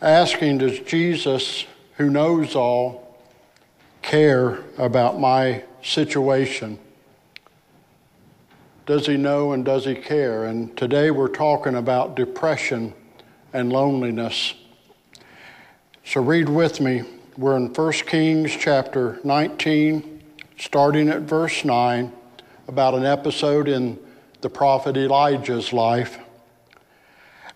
asking, Does Jesus, who knows all, care about my situation? Does he know and does he care? And today we're talking about depression and loneliness. So read with me. We're in 1 Kings chapter 19, starting at verse 9, about an episode in the prophet Elijah's life.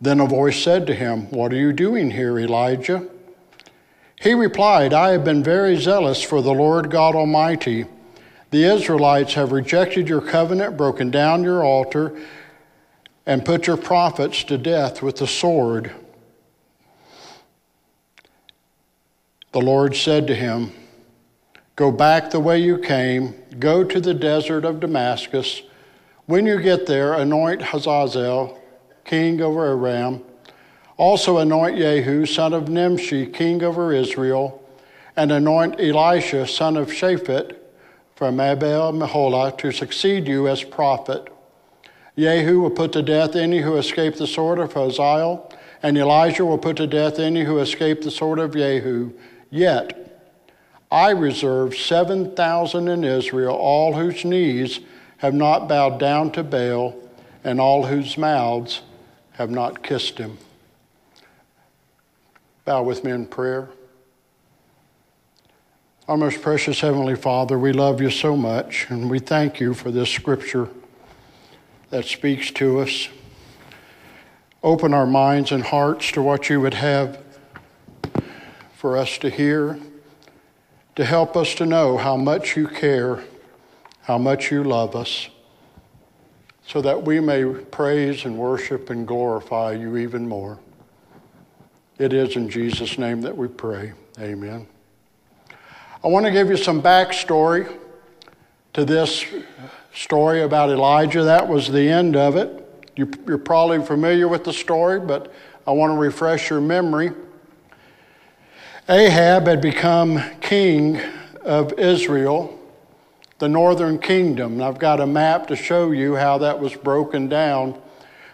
Then a voice said to him, What are you doing here, Elijah? He replied, I have been very zealous for the Lord God Almighty. The Israelites have rejected your covenant, broken down your altar, and put your prophets to death with the sword. The Lord said to him, Go back the way you came, go to the desert of Damascus. When you get there, anoint Hazael, king over Aram. Also anoint Jehu, son of Nimshi, king over Israel, and anoint Elisha, son of Shaphat, from Abel Meholah, to succeed you as prophet. Jehu will put to death any who escape the sword of Hazael, and Elijah will put to death any who escape the sword of Jehu. Yet I reserve 7,000 in Israel, all whose knees have not bowed down to Baal, and all whose mouths have not kissed him. Bow with me in prayer. Our most precious Heavenly Father, we love you so much, and we thank you for this scripture that speaks to us. Open our minds and hearts to what you would have for us to hear, to help us to know how much you care, how much you love us, so that we may praise and worship and glorify you even more. It is in Jesus' name that we pray. Amen. I want to give you some backstory to this story about Elijah. That was the end of it. You, are probably familiar with the story, but I want to refresh your memory. Ahab had become king of Israel, the northern kingdom. I've got a map to show you how that was broken down.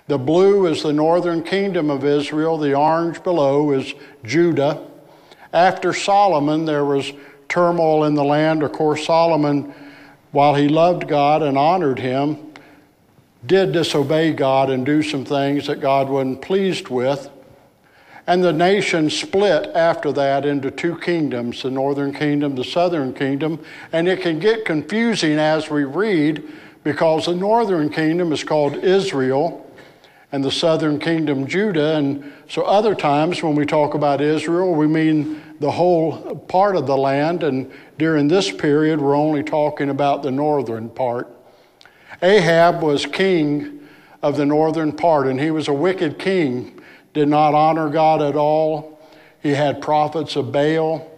The blue is the northern kingdom of Israel, the orange below is Judah. After Solomon, there was turmoil in the land. Of course, Solomon while he loved God and honored him, did disobey God and do some things that God wasn't pleased with. And the nation split after that into two kingdoms the northern kingdom, the southern kingdom. And it can get confusing as we read because the northern kingdom is called Israel and the southern kingdom Judah. And so other times when we talk about Israel, we mean the whole part of the land. And during this period, we're only talking about the northern part. Ahab was king of the northern part, and he was a wicked king, did not honor God at all. He had prophets of Baal.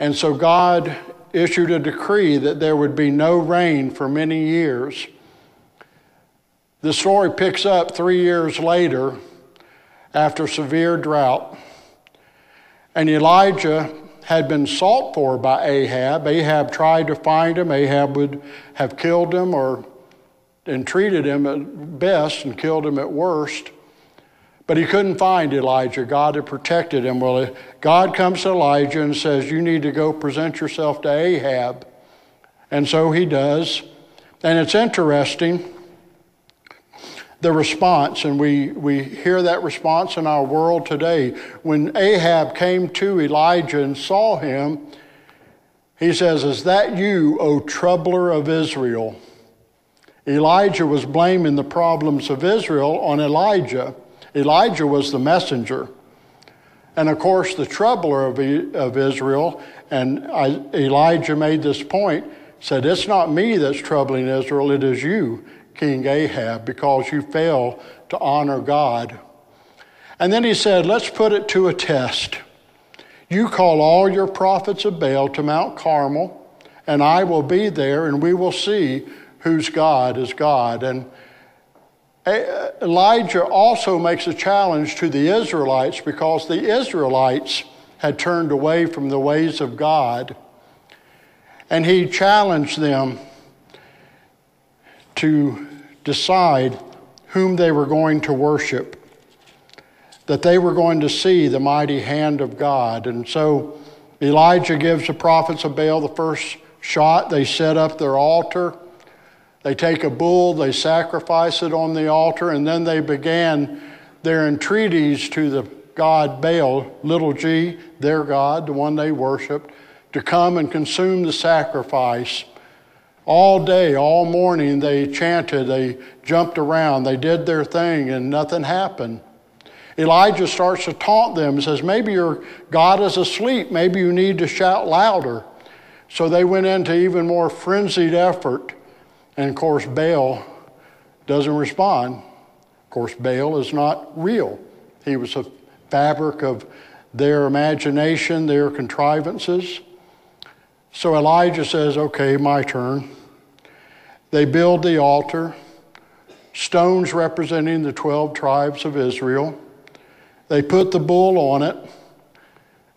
And so God issued a decree that there would be no rain for many years. The story picks up three years later after severe drought. And Elijah had been sought for by Ahab. Ahab tried to find him. Ahab would have killed him or entreated him at best and killed him at worst. But he couldn't find Elijah. God had protected him. Well, God comes to Elijah and says, You need to go present yourself to Ahab. And so he does. And it's interesting the response, and we, we hear that response in our world today. When Ahab came to Elijah and saw him, he says, Is that you, O troubler of Israel? Elijah was blaming the problems of Israel on Elijah. Elijah was the messenger. And of course, the troubler of, of Israel, and Elijah made this point, said, It's not me that's troubling Israel, it is you. King Ahab because you fail to honor God. And then he said, Let's put it to a test. You call all your prophets of Baal to Mount Carmel, and I will be there, and we will see whose God is God. And Elijah also makes a challenge to the Israelites because the Israelites had turned away from the ways of God. And he challenged them to decide whom they were going to worship, that they were going to see the mighty hand of God. And so Elijah gives the prophets of Baal the first shot. They set up their altar. They take a bull, they sacrifice it on the altar, and then they began their entreaties to the god Baal, little g, their god, the one they worshiped, to come and consume the sacrifice all day, all morning, they chanted, they jumped around, they did their thing, and nothing happened. Elijah starts to taunt them and says, Maybe your God is asleep. Maybe you need to shout louder. So they went into even more frenzied effort. And of course, Baal doesn't respond. Of course, Baal is not real, he was a fabric of their imagination, their contrivances. So Elijah says, Okay, my turn. They build the altar, stones representing the 12 tribes of Israel. They put the bull on it,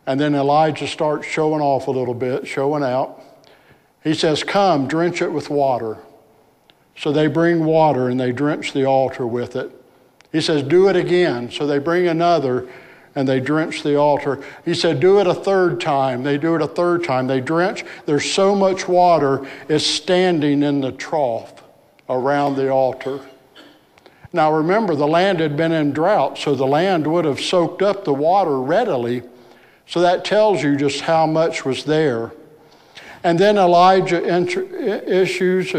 and then Elijah starts showing off a little bit, showing out. He says, Come, drench it with water. So they bring water and they drench the altar with it. He says, Do it again. So they bring another and they drench the altar. He said, Do it a third time. They do it a third time. They drench. There's so much water, it's standing in the trough around the altar. Now remember, the land had been in drought, so the land would have soaked up the water readily. So that tells you just how much was there. And then Elijah issues,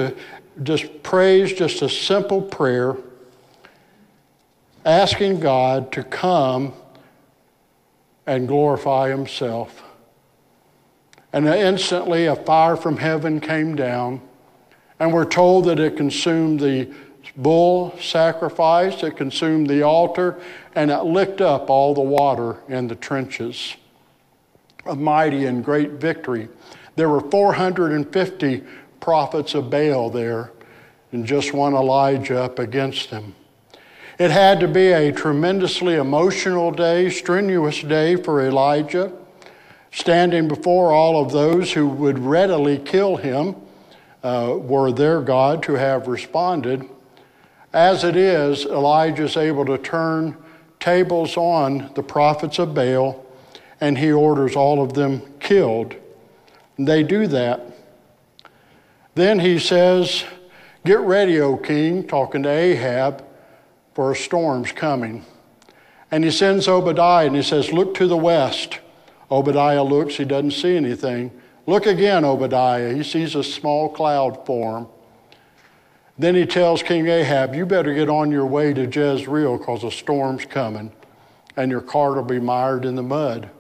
just praise, just a simple prayer, asking God to come and glorify himself. And instantly a fire from heaven came down, and we're told that it consumed the bull sacrifice, it consumed the altar, and it licked up all the water in the trenches. A mighty and great victory. There were 450 prophets of Baal there, and just one Elijah up against them. It had to be a tremendously emotional day, strenuous day for Elijah, standing before all of those who would readily kill him, uh, were their God to have responded. As it is, Elijah is able to turn tables on the prophets of Baal, and he orders all of them killed. And they do that. Then he says, Get ready, O king, talking to Ahab for a storm's coming. And he sends Obadiah and he says, Look to the west. Obadiah looks, he doesn't see anything. Look again, Obadiah. He sees a small cloud form. Then he tells King Ahab, You better get on your way to Jezreel because a storm's coming and your cart will be mired in the mud.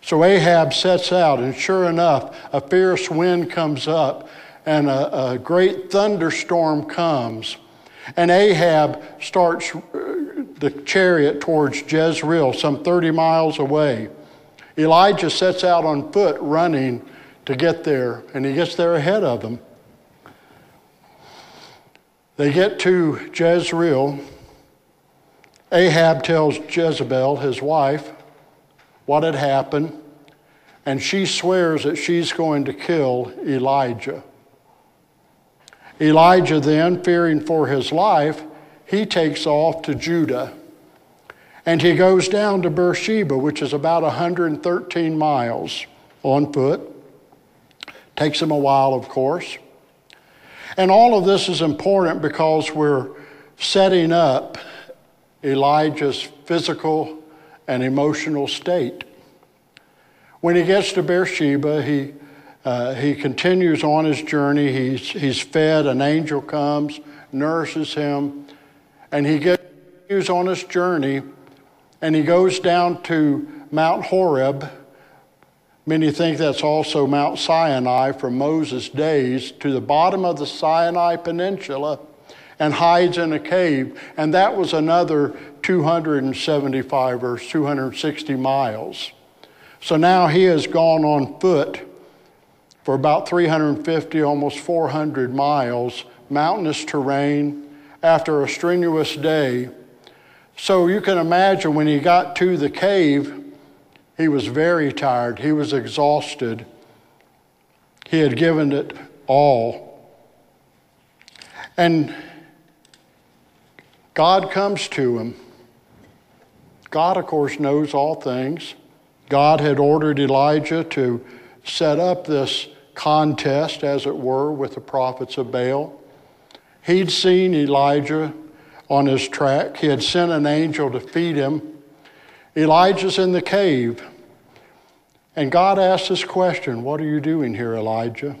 So Ahab sets out, and sure enough, a fierce wind comes up and a, a great thunderstorm comes. And Ahab starts uh, the chariot towards Jezreel, some 30 miles away. Elijah sets out on foot running to get there, and he gets there ahead of them. They get to Jezreel. Ahab tells Jezebel, his wife, what had happened, and she swears that she's going to kill Elijah. Elijah then, fearing for his life, he takes off to Judah. And he goes down to Beersheba, which is about 113 miles on foot. Takes him a while, of course. And all of this is important because we're setting up Elijah's physical and emotional state. When he gets to Beersheba, he, uh, he continues on his journey. He's, he's fed, an angel comes, nourishes him, and he continues on his journey, and he goes down to Mount Horeb. Many think that's also Mount Sinai from Moses' days, to the bottom of the Sinai Peninsula and hides in a cave. And that was another 275 or 260 miles. So now he has gone on foot for about 350, almost 400 miles, mountainous terrain, after a strenuous day. So you can imagine when he got to the cave, he was very tired, he was exhausted, he had given it all. And God comes to him. God, of course, knows all things. God had ordered Elijah to set up this contest, as it were, with the prophets of Baal. He'd seen Elijah on his track, he had sent an angel to feed him. Elijah's in the cave. And God asked this question What are you doing here, Elijah?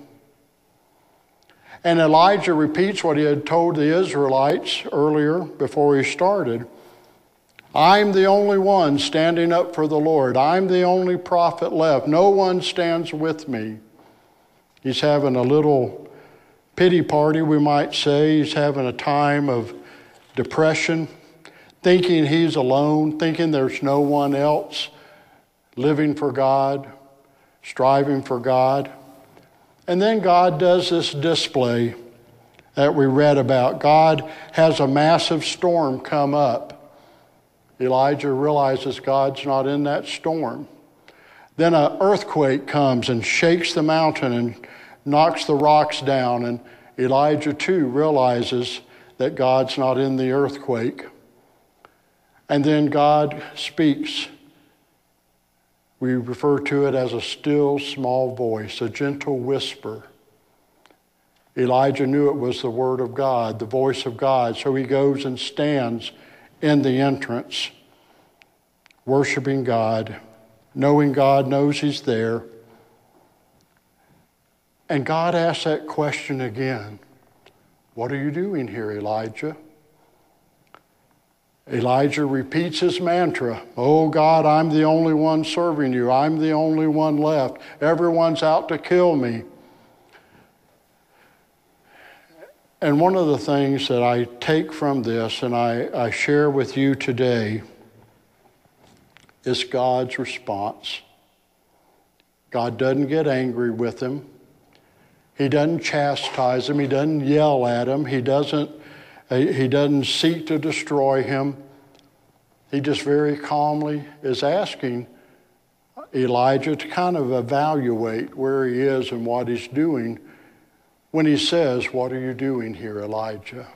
And Elijah repeats what he had told the Israelites earlier before he started. I'm the only one standing up for the Lord. I'm the only prophet left. No one stands with me. He's having a little pity party, we might say. He's having a time of depression, thinking he's alone, thinking there's no one else living for God, striving for God. And then God does this display that we read about. God has a massive storm come up. Elijah realizes God's not in that storm. Then an earthquake comes and shakes the mountain and knocks the rocks down. And Elijah too realizes that God's not in the earthquake. And then God speaks we refer to it as a still small voice, a gentle whisper. Elijah knew it was the word of God, the voice of God, so he goes and stands in the entrance, worshiping God, knowing God knows he's there. And God asks that question again What are you doing here, Elijah? Elijah repeats his mantra Oh God, I'm the only one serving you. I'm the only one left. Everyone's out to kill me. And one of the things that I take from this and I, I share with you today is God's response. God doesn't get angry with him. He doesn't chastise him. He doesn't yell at him. He doesn't uh, he doesn't seek to destroy him. He just very calmly is asking Elijah to kind of evaluate where he is and what he's doing when he says, What are you doing here, Elijah?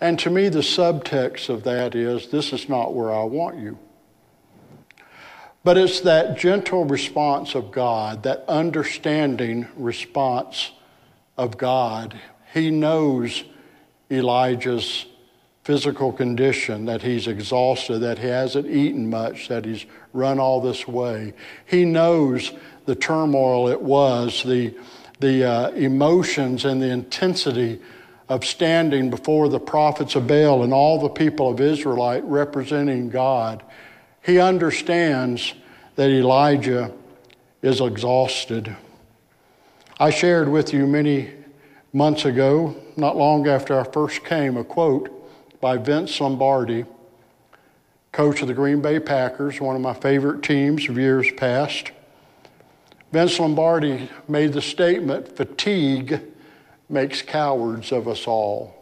And to me, the subtext of that is, This is not where I want you. But it's that gentle response of God, that understanding response of God. He knows Elijah's physical condition, that he's exhausted, that he hasn't eaten much, that he's run all this way. He knows the turmoil it was, the, the uh, emotions and the intensity of standing before the prophets of Baal and all the people of Israelite representing God. He understands that Elijah is exhausted. I shared with you many months ago, not long after I first came, a quote by Vince Lombardi, coach of the Green Bay Packers, one of my favorite teams of years past. Vince Lombardi made the statement fatigue makes cowards of us all.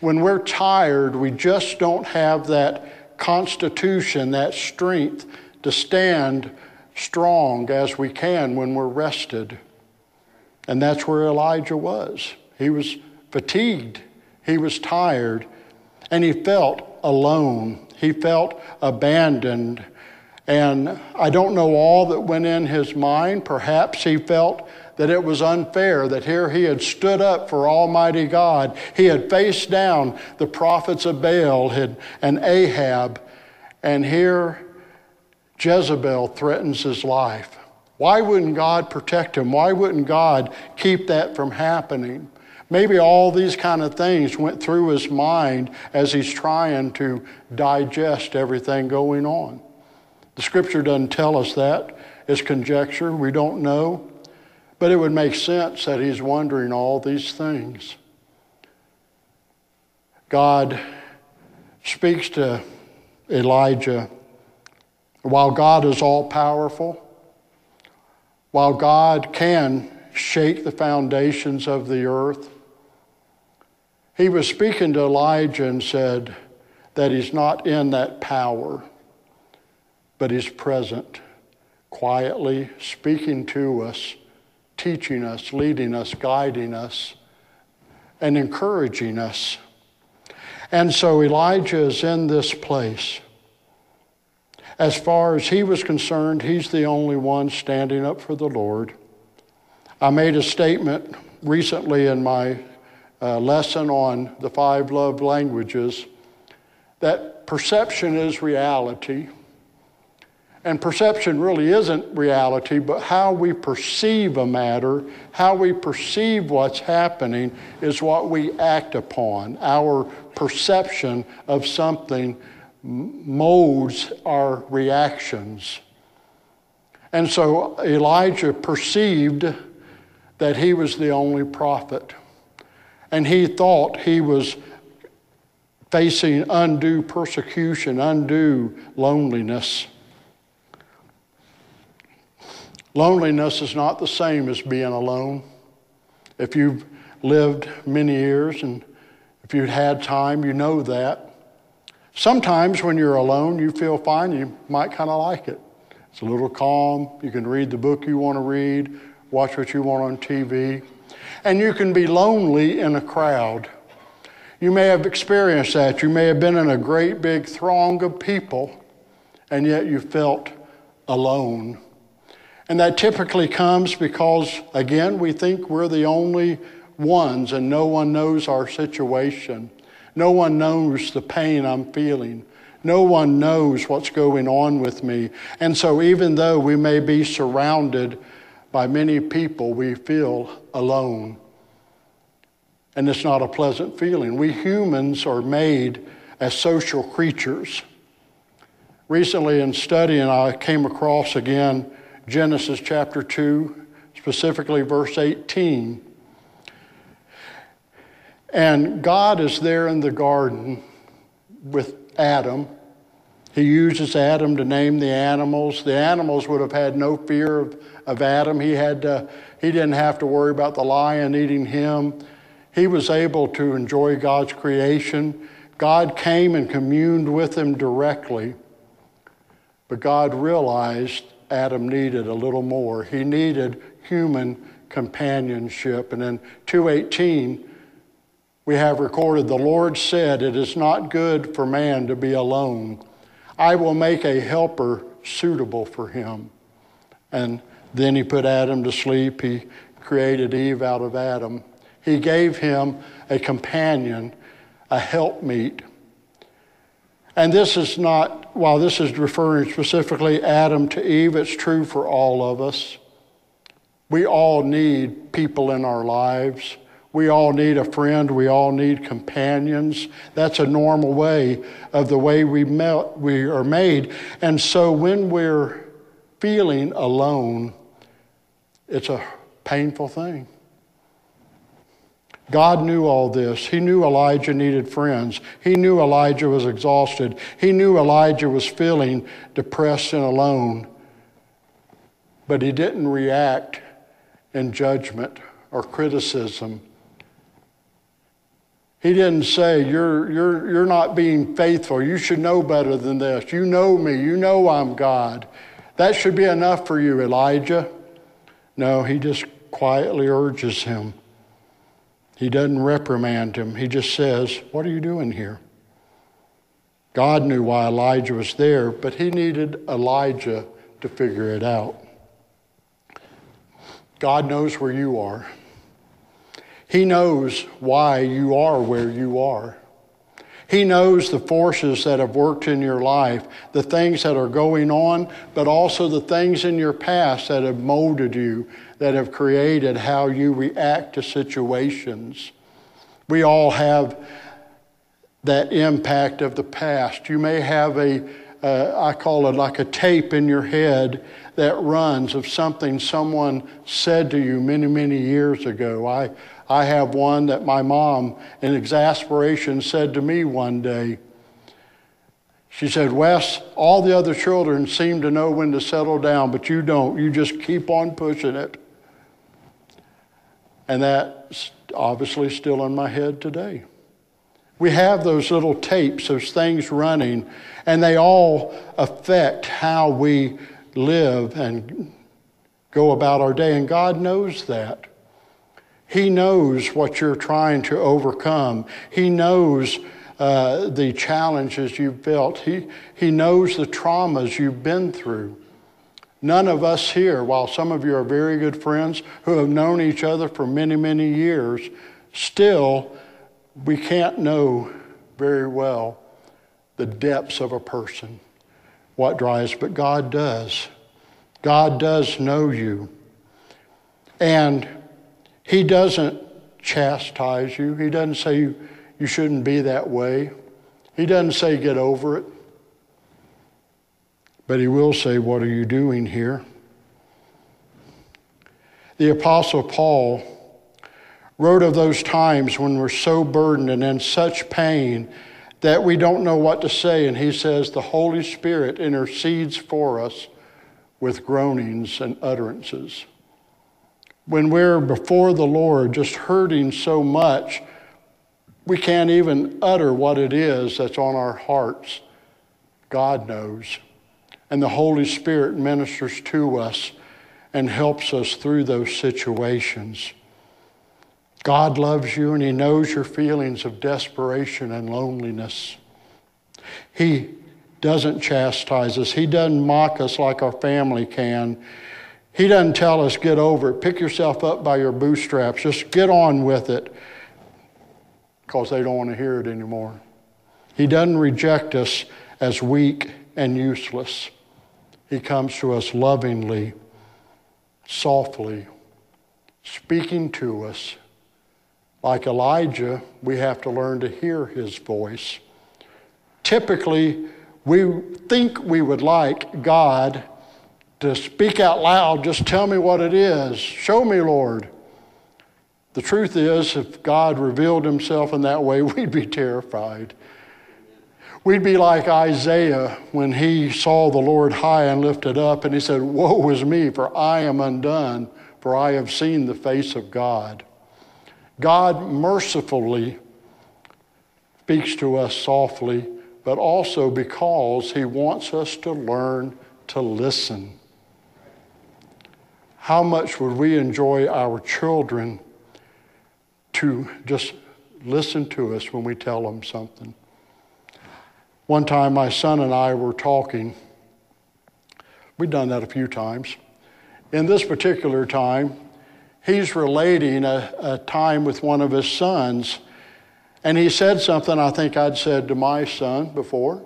When we're tired, we just don't have that constitution, that strength to stand strong as we can when we're rested. And that's where Elijah was. He was fatigued, he was tired, and he felt alone. He felt abandoned. And I don't know all that went in his mind. Perhaps he felt that it was unfair that here he had stood up for Almighty God. He had faced down the prophets of Baal and Ahab, and here Jezebel threatens his life. Why wouldn't God protect him? Why wouldn't God keep that from happening? Maybe all these kind of things went through his mind as he's trying to digest everything going on. The scripture doesn't tell us that. It's conjecture. We don't know. But it would make sense that he's wondering all these things. God speaks to Elijah while God is all powerful, while God can shake the foundations of the earth, he was speaking to Elijah and said that he's not in that power, but he's present, quietly speaking to us, teaching us, leading us, guiding us, and encouraging us. And so Elijah is in this place. As far as he was concerned, he's the only one standing up for the Lord. I made a statement recently in my uh, lesson on the five love languages that perception is reality. And perception really isn't reality, but how we perceive a matter, how we perceive what's happening, is what we act upon. Our perception of something molds our reactions. And so Elijah perceived that he was the only prophet and he thought he was facing undue persecution, undue loneliness. Loneliness is not the same as being alone. If you've lived many years and if you've had time, you know that. Sometimes when you're alone, you feel fine, you might kind of like it. It's a little calm, you can read the book you want to read, watch what you want on TV and you can be lonely in a crowd. You may have experienced that. You may have been in a great big throng of people, and yet you felt alone. And that typically comes because, again, we think we're the only ones and no one knows our situation. No one knows the pain I'm feeling. No one knows what's going on with me. And so, even though we may be surrounded by many people, we feel alone. And it's not a pleasant feeling. We humans are made as social creatures. Recently, in studying, I came across again Genesis chapter 2, specifically verse 18. And God is there in the garden with Adam he uses Adam to name the animals. The animals would have had no fear of, of Adam. He, had to, he didn't have to worry about the lion eating him. He was able to enjoy God's creation. God came and communed with him directly. But God realized Adam needed a little more. He needed human companionship. And in 218, we have recorded the Lord said, It is not good for man to be alone. I will make a helper suitable for him. And then he put Adam to sleep. He created Eve out of Adam. He gave him a companion, a helpmeet. And this is not, while this is referring specifically Adam to Eve, it's true for all of us. We all need people in our lives. We all need a friend. We all need companions. That's a normal way of the way we, met, we are made. And so when we're feeling alone, it's a painful thing. God knew all this. He knew Elijah needed friends. He knew Elijah was exhausted. He knew Elijah was feeling depressed and alone. But he didn't react in judgment or criticism he didn't say, you're, you're, you're not being faithful. You should know better than this. You know me. You know I'm God. That should be enough for you, Elijah. No, he just quietly urges him. He doesn't reprimand him. He just says, What are you doing here? God knew why Elijah was there, but he needed Elijah to figure it out. God knows where you are. He knows why you are where you are. He knows the forces that have worked in your life, the things that are going on, but also the things in your past that have molded you, that have created how you react to situations. We all have that impact of the past. You may have a, uh, I call it like a tape in your head that runs of something someone said to you many, many years ago. I, I have one that my mom, in exasperation, said to me one day. She said, Wes, all the other children seem to know when to settle down, but you don't. You just keep on pushing it. And that's obviously still in my head today. We have those little tapes, those things running, and they all affect how we live and go about our day. And God knows that. He knows what you're trying to overcome. He knows uh, the challenges you've felt. He, he knows the traumas you've been through. None of us here, while some of you are very good friends who have known each other for many, many years, still, we can't know very well the depths of a person, what drives, but God does. God does know you. And he doesn't chastise you. He doesn't say you, you shouldn't be that way. He doesn't say get over it. But he will say, What are you doing here? The Apostle Paul wrote of those times when we're so burdened and in such pain that we don't know what to say. And he says, The Holy Spirit intercedes for us with groanings and utterances when we're before the Lord just hurting so much, we can't even utter what it is that's on our hearts. God knows. And the Holy Spirit ministers to us and helps us through those situations. God loves you and He knows your feelings of desperation and loneliness. He doesn't chastise us, He doesn't mock us like our family can. He doesn't tell us, get over it, pick yourself up by your bootstraps, just get on with it, because they don't want to hear it anymore. He doesn't reject us as weak and useless. He comes to us lovingly, softly, speaking to us. Like Elijah, we have to learn to hear his voice. Typically, we think we would like God to speak out loud, just tell me what it is. Show me, Lord. The truth is, if God revealed himself in that way, we'd be terrified. We'd be like Isaiah when he saw the Lord high and lifted up, and he said, Woe is me, for I am undone, for I have seen the face of God. God mercifully speaks to us softly, but also because he wants us to learn to listen how much would we enjoy our children to just listen to us when we tell them something? One time, my son and I were talking. We've done that a few times. In this particular time, he's relating a, a time with one of his sons, and he said something I think I'd said to my son before.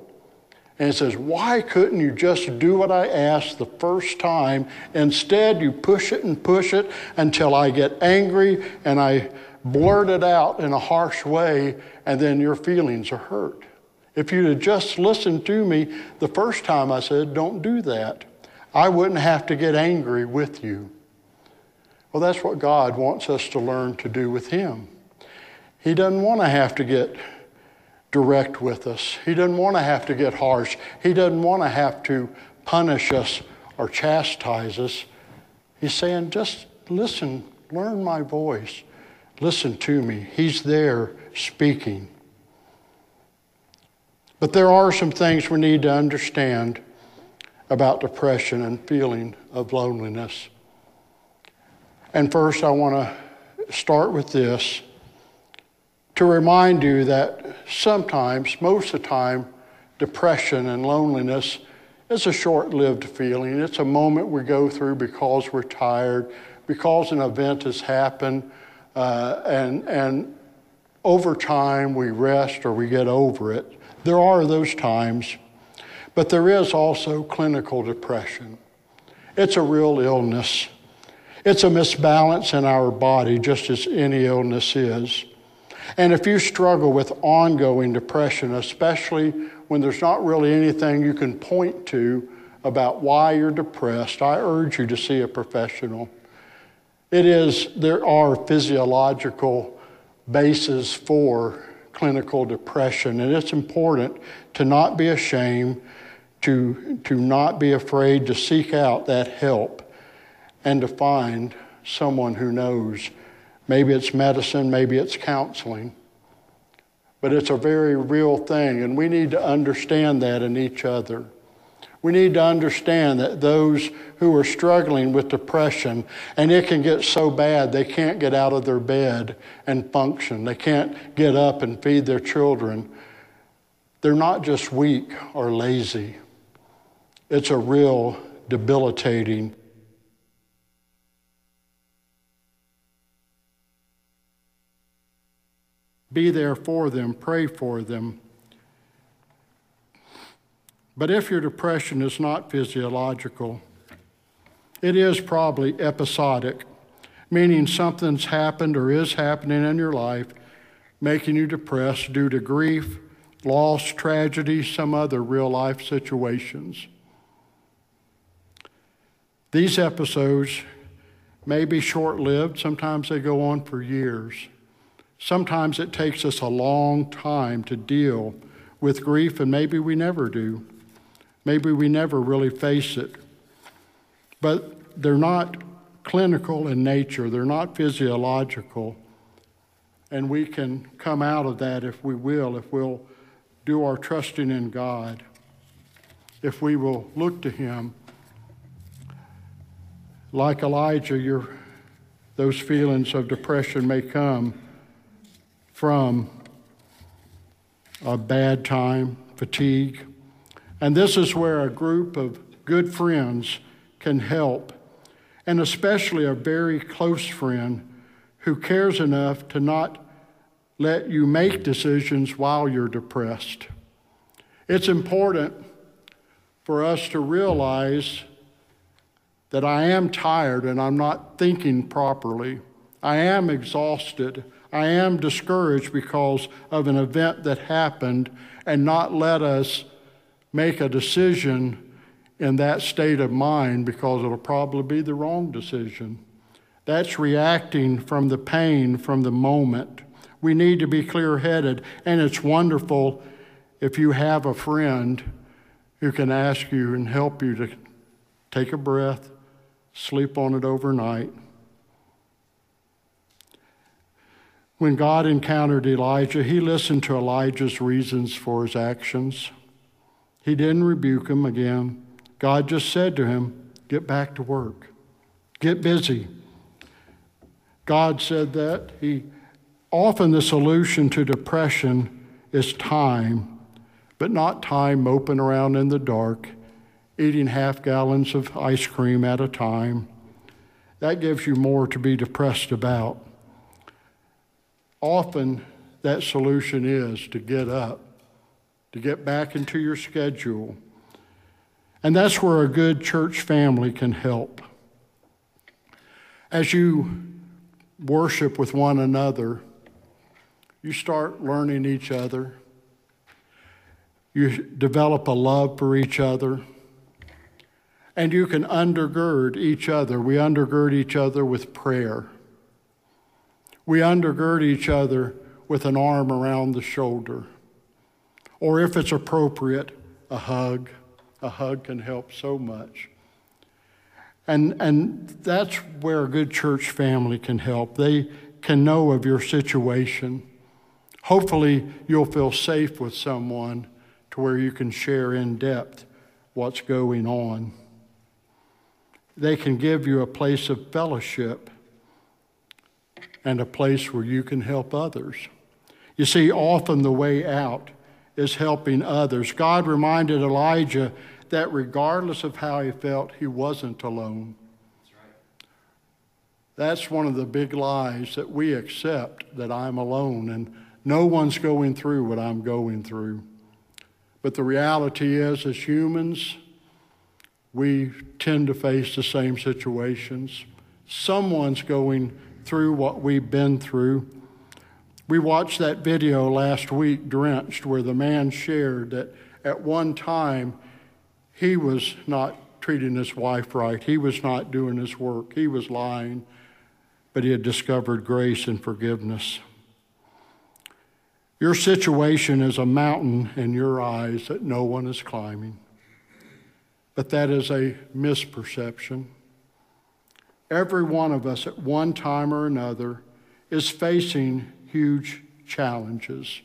And it says, Why couldn't you just do what I asked the first time? Instead, you push it and push it until I get angry and I blurt it out in a harsh way, and then your feelings are hurt. If you'd just listened to me the first time I said, Don't do that, I wouldn't have to get angry with you. Well, that's what God wants us to learn to do with Him. He doesn't want to have to get direct with us. He doesn't want to have to get harsh. He doesn't want to have to punish us or chastise us. He's saying, just listen, learn my voice, listen to me. He's there speaking. But there are some things we need to understand about depression and feeling of loneliness. And first, I want to start with this to remind you that sometimes, most of the time, depression and loneliness is a short lived feeling. It's a moment we go through because we're tired, because an event has happened, uh, and, and over time we rest or we get over it. There are those times, but there is also clinical depression. It's a real illness. It's a misbalance in our body, just as any illness is. And if you struggle with ongoing depression, especially when there's not really anything you can point to about why you're depressed, I urge you to see a professional. It is, there are physiological bases for clinical depression, and it's important to not be ashamed, to, to not be afraid to seek out that help, and to find someone who knows. Maybe it's medicine, maybe it's counseling. But it's a very real thing, and we need to understand that in each other. We need to understand that those who are struggling with depression, and it can get so bad they can't get out of their bed and function, they can't get up and feed their children, they're not just weak or lazy. It's a real debilitating Be there for them, pray for them. But if your depression is not physiological, it is probably episodic, meaning something's happened or is happening in your life, making you depressed due to grief, loss, tragedy, some other real life situations. These episodes may be short lived, sometimes they go on for years. Sometimes it takes us a long time to deal with grief, and maybe we never do. Maybe we never really face it. But they're not clinical in nature, they're not physiological. And we can come out of that if we will, if we'll do our trusting in God, if we will look to Him. Like Elijah, your, those feelings of depression may come from a bad time, fatigue. And this is where a group of good friends can help, and especially a very close friend who cares enough to not let you make decisions while you're depressed. It's important for us to realize that I am tired and I'm not thinking properly. I am exhausted. I am discouraged because of an event that happened and not let us make a decision in that state of mind because it'll probably be the wrong decision. That's reacting from the pain from the moment. We need to be clear headed, and it's wonderful if you have a friend who can ask you and help you to take a breath, sleep on it overnight When God encountered Elijah, he listened to Elijah's reasons for his actions. He didn't rebuke him again. God just said to him, Get back to work, get busy. God said that. He, often the solution to depression is time, but not time moping around in the dark, eating half gallons of ice cream at a time. That gives you more to be depressed about. Often, that solution is to get up, to get back into your schedule. And that's where a good church family can help. As you worship with one another, you start learning each other. You develop a love for each other. And you can undergird each other. We undergird each other with prayer. We undergird each other with an arm around the shoulder. Or if it's appropriate, a hug. A hug can help so much. And, and that's where a good church family can help. They can know of your situation. Hopefully, you'll feel safe with someone to where you can share in depth what's going on. They can give you a place of fellowship and a place where you can help others. You see, often the way out is helping others. God reminded Elijah that regardless of how he felt, he wasn't alone. That's one of the big lies that we accept that I'm alone and no one's going through what I'm going through. But the reality is, as humans, we tend to face the same situations. Someone's going through what we've been through. We watched that video last week, Drenched, where the man shared that at one time he was not treating his wife right, he was not doing his work, he was lying, but he had discovered grace and forgiveness. Your situation is a mountain in your eyes that no one is climbing, but that is a misperception. Every one of us at one time or another is facing huge challenges.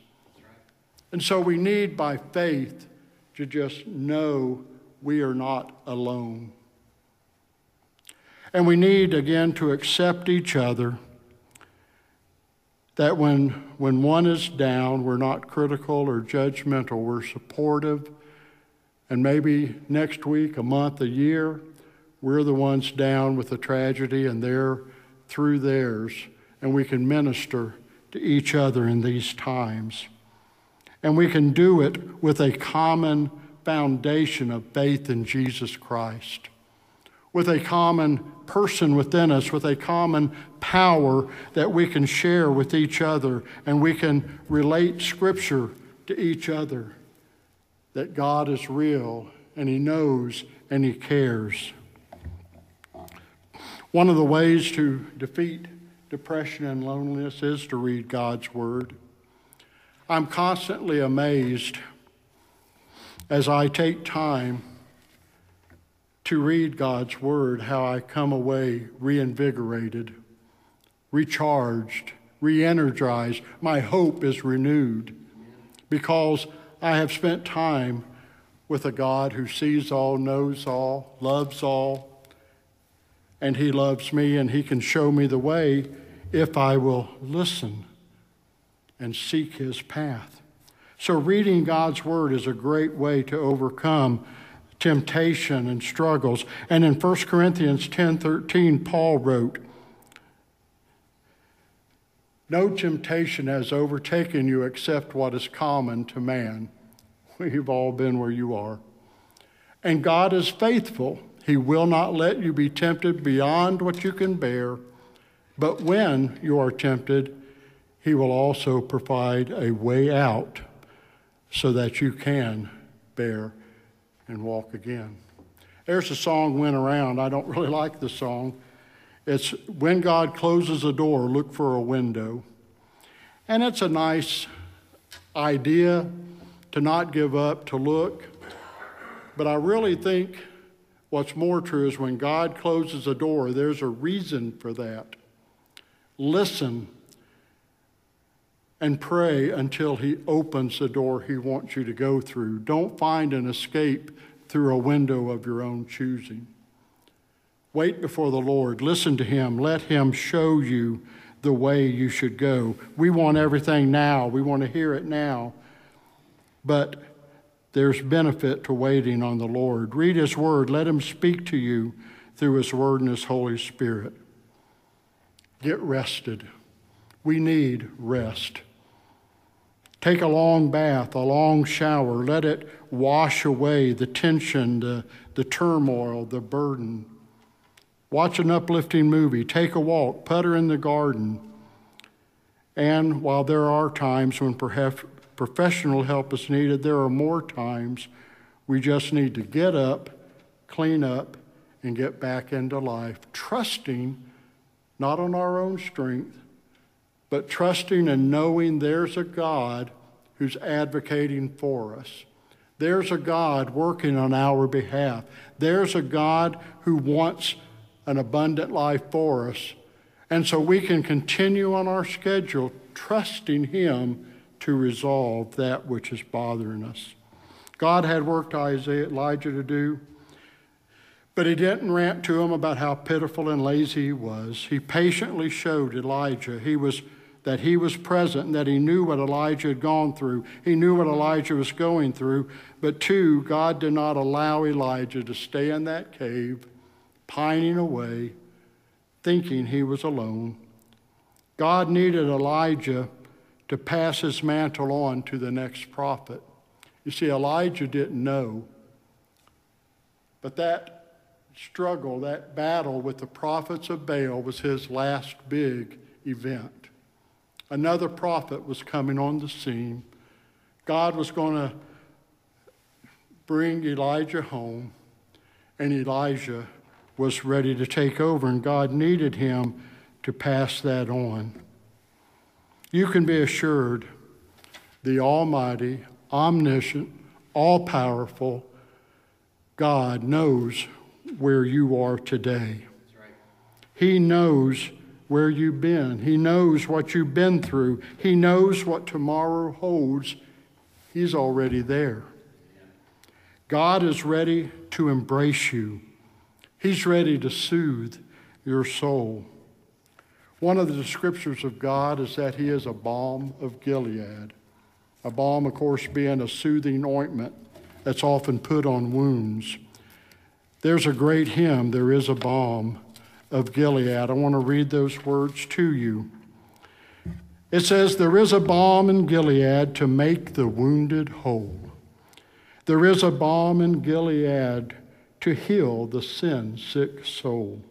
And so we need, by faith, to just know we are not alone. And we need, again, to accept each other that when, when one is down, we're not critical or judgmental, we're supportive. And maybe next week, a month, a year, we're the ones down with the tragedy and they're through theirs, and we can minister to each other in these times. And we can do it with a common foundation of faith in Jesus Christ, with a common person within us, with a common power that we can share with each other, and we can relate Scripture to each other that God is real and He knows and He cares. One of the ways to defeat depression and loneliness is to read God's Word. I'm constantly amazed as I take time to read God's Word how I come away reinvigorated, recharged, re energized. My hope is renewed because I have spent time with a God who sees all, knows all, loves all, and He loves me and He can show me the way if I will listen and seek his path. So, reading God's word is a great way to overcome temptation and struggles. And in 1 Corinthians 10 13, Paul wrote, No temptation has overtaken you except what is common to man. We've all been where you are. And God is faithful. He will not let you be tempted beyond what you can bear. But when you are tempted, He will also provide a way out so that you can bear and walk again. There's a song went around. I don't really like the song. It's when God closes a door, look for a window. And it's a nice idea to not give up, to look. But I really think what's more true is when God closes a door, there's a reason for that. Listen and pray until He opens the door He wants you to go through. Don't find an escape through a window of your own choosing. Wait before the Lord. Listen to Him. Let Him show you the way you should go. We want everything now, we want to hear it now. But there's benefit to waiting on the Lord. Read His Word. Let Him speak to you through His Word and His Holy Spirit. Get rested. We need rest. Take a long bath, a long shower. Let it wash away the tension, the, the turmoil, the burden. Watch an uplifting movie. Take a walk. Putter in the garden. And while there are times when perhaps professional help is needed, there are more times we just need to get up, clean up, and get back into life, trusting not on our own strength, but trusting and knowing there's a God who's advocating for us. There's a God working on our behalf. There's a God who wants an abundant life for us. And so we can continue on our schedule, trusting Him to resolve that which is bothering us. God had work Isaiah, Elijah to do. But he didn't rant to him about how pitiful and lazy he was. He patiently showed Elijah he was that he was present and that he knew what Elijah had gone through. He knew what Elijah was going through. But two, God did not allow Elijah to stay in that cave, pining away, thinking he was alone. God needed Elijah to pass his mantle on to the next prophet. You see, Elijah didn't know. But that struggle, that battle with the prophets of Baal was his last big event. Another prophet was coming on the scene. God was going to bring Elijah home, and Elisha was ready to take over, and God needed him to pass that on. You can be assured the Almighty, omniscient, all powerful God knows where you are today. He knows where you've been. He knows what you've been through. He knows what tomorrow holds. He's already there. God is ready to embrace you. He's ready to soothe your soul. One of the descriptors of God is that He is a balm of Gilead. A balm, of course, being a soothing ointment that's often put on wounds. There's a great hymn, There is a Balm of Gilead. I want to read those words to you. It says, There is a balm in Gilead to make the wounded whole. There is a balm in Gilead to heal the sin sick soul.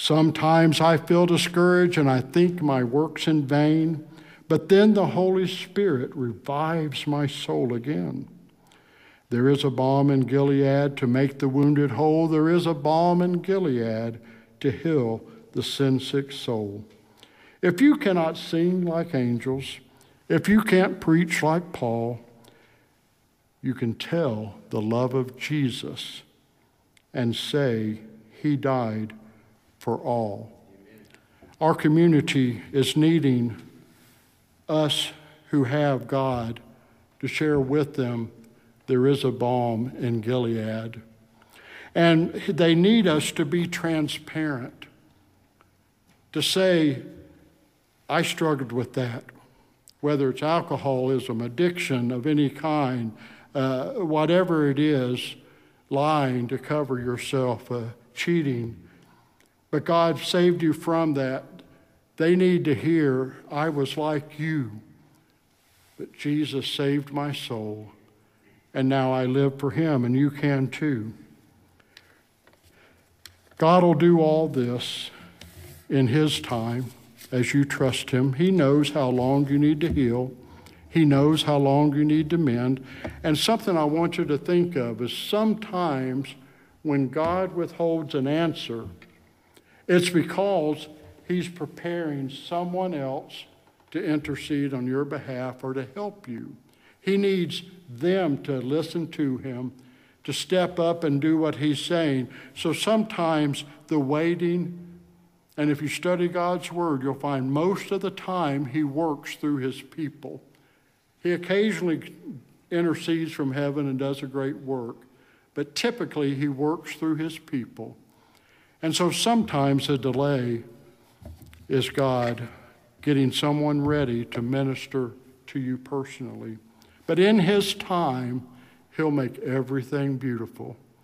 Sometimes I feel discouraged and I think my work's in vain, but then the Holy Spirit revives my soul again. There is a balm in Gilead to make the wounded whole. There is a balm in Gilead to heal the sin sick soul. If you cannot sing like angels, if you can't preach like Paul, you can tell the love of Jesus and say, He died for all. Our community is needing us who have God to share with them there is a balm in Gilead. And they need us to be transparent, to say, I struggled with that, whether it's alcoholism, addiction of any kind, uh, whatever it is, lying to cover yourself, uh, cheating. But God saved you from that. They need to hear, I was like you, but Jesus saved my soul and now I live for Him, and you can too. God will do all this in His time as you trust Him. He knows how long you need to heal, He knows how long you need to mend. And something I want you to think of is sometimes when God withholds an answer, it's because He's preparing someone else to intercede on your behalf or to help you. He needs them to listen to him, to step up and do what he's saying. So sometimes the waiting, and if you study God's word, you'll find most of the time he works through his people. He occasionally intercedes from heaven and does a great work, but typically he works through his people. And so sometimes a delay is God getting someone ready to minister to you personally. But in His time, He'll make everything beautiful.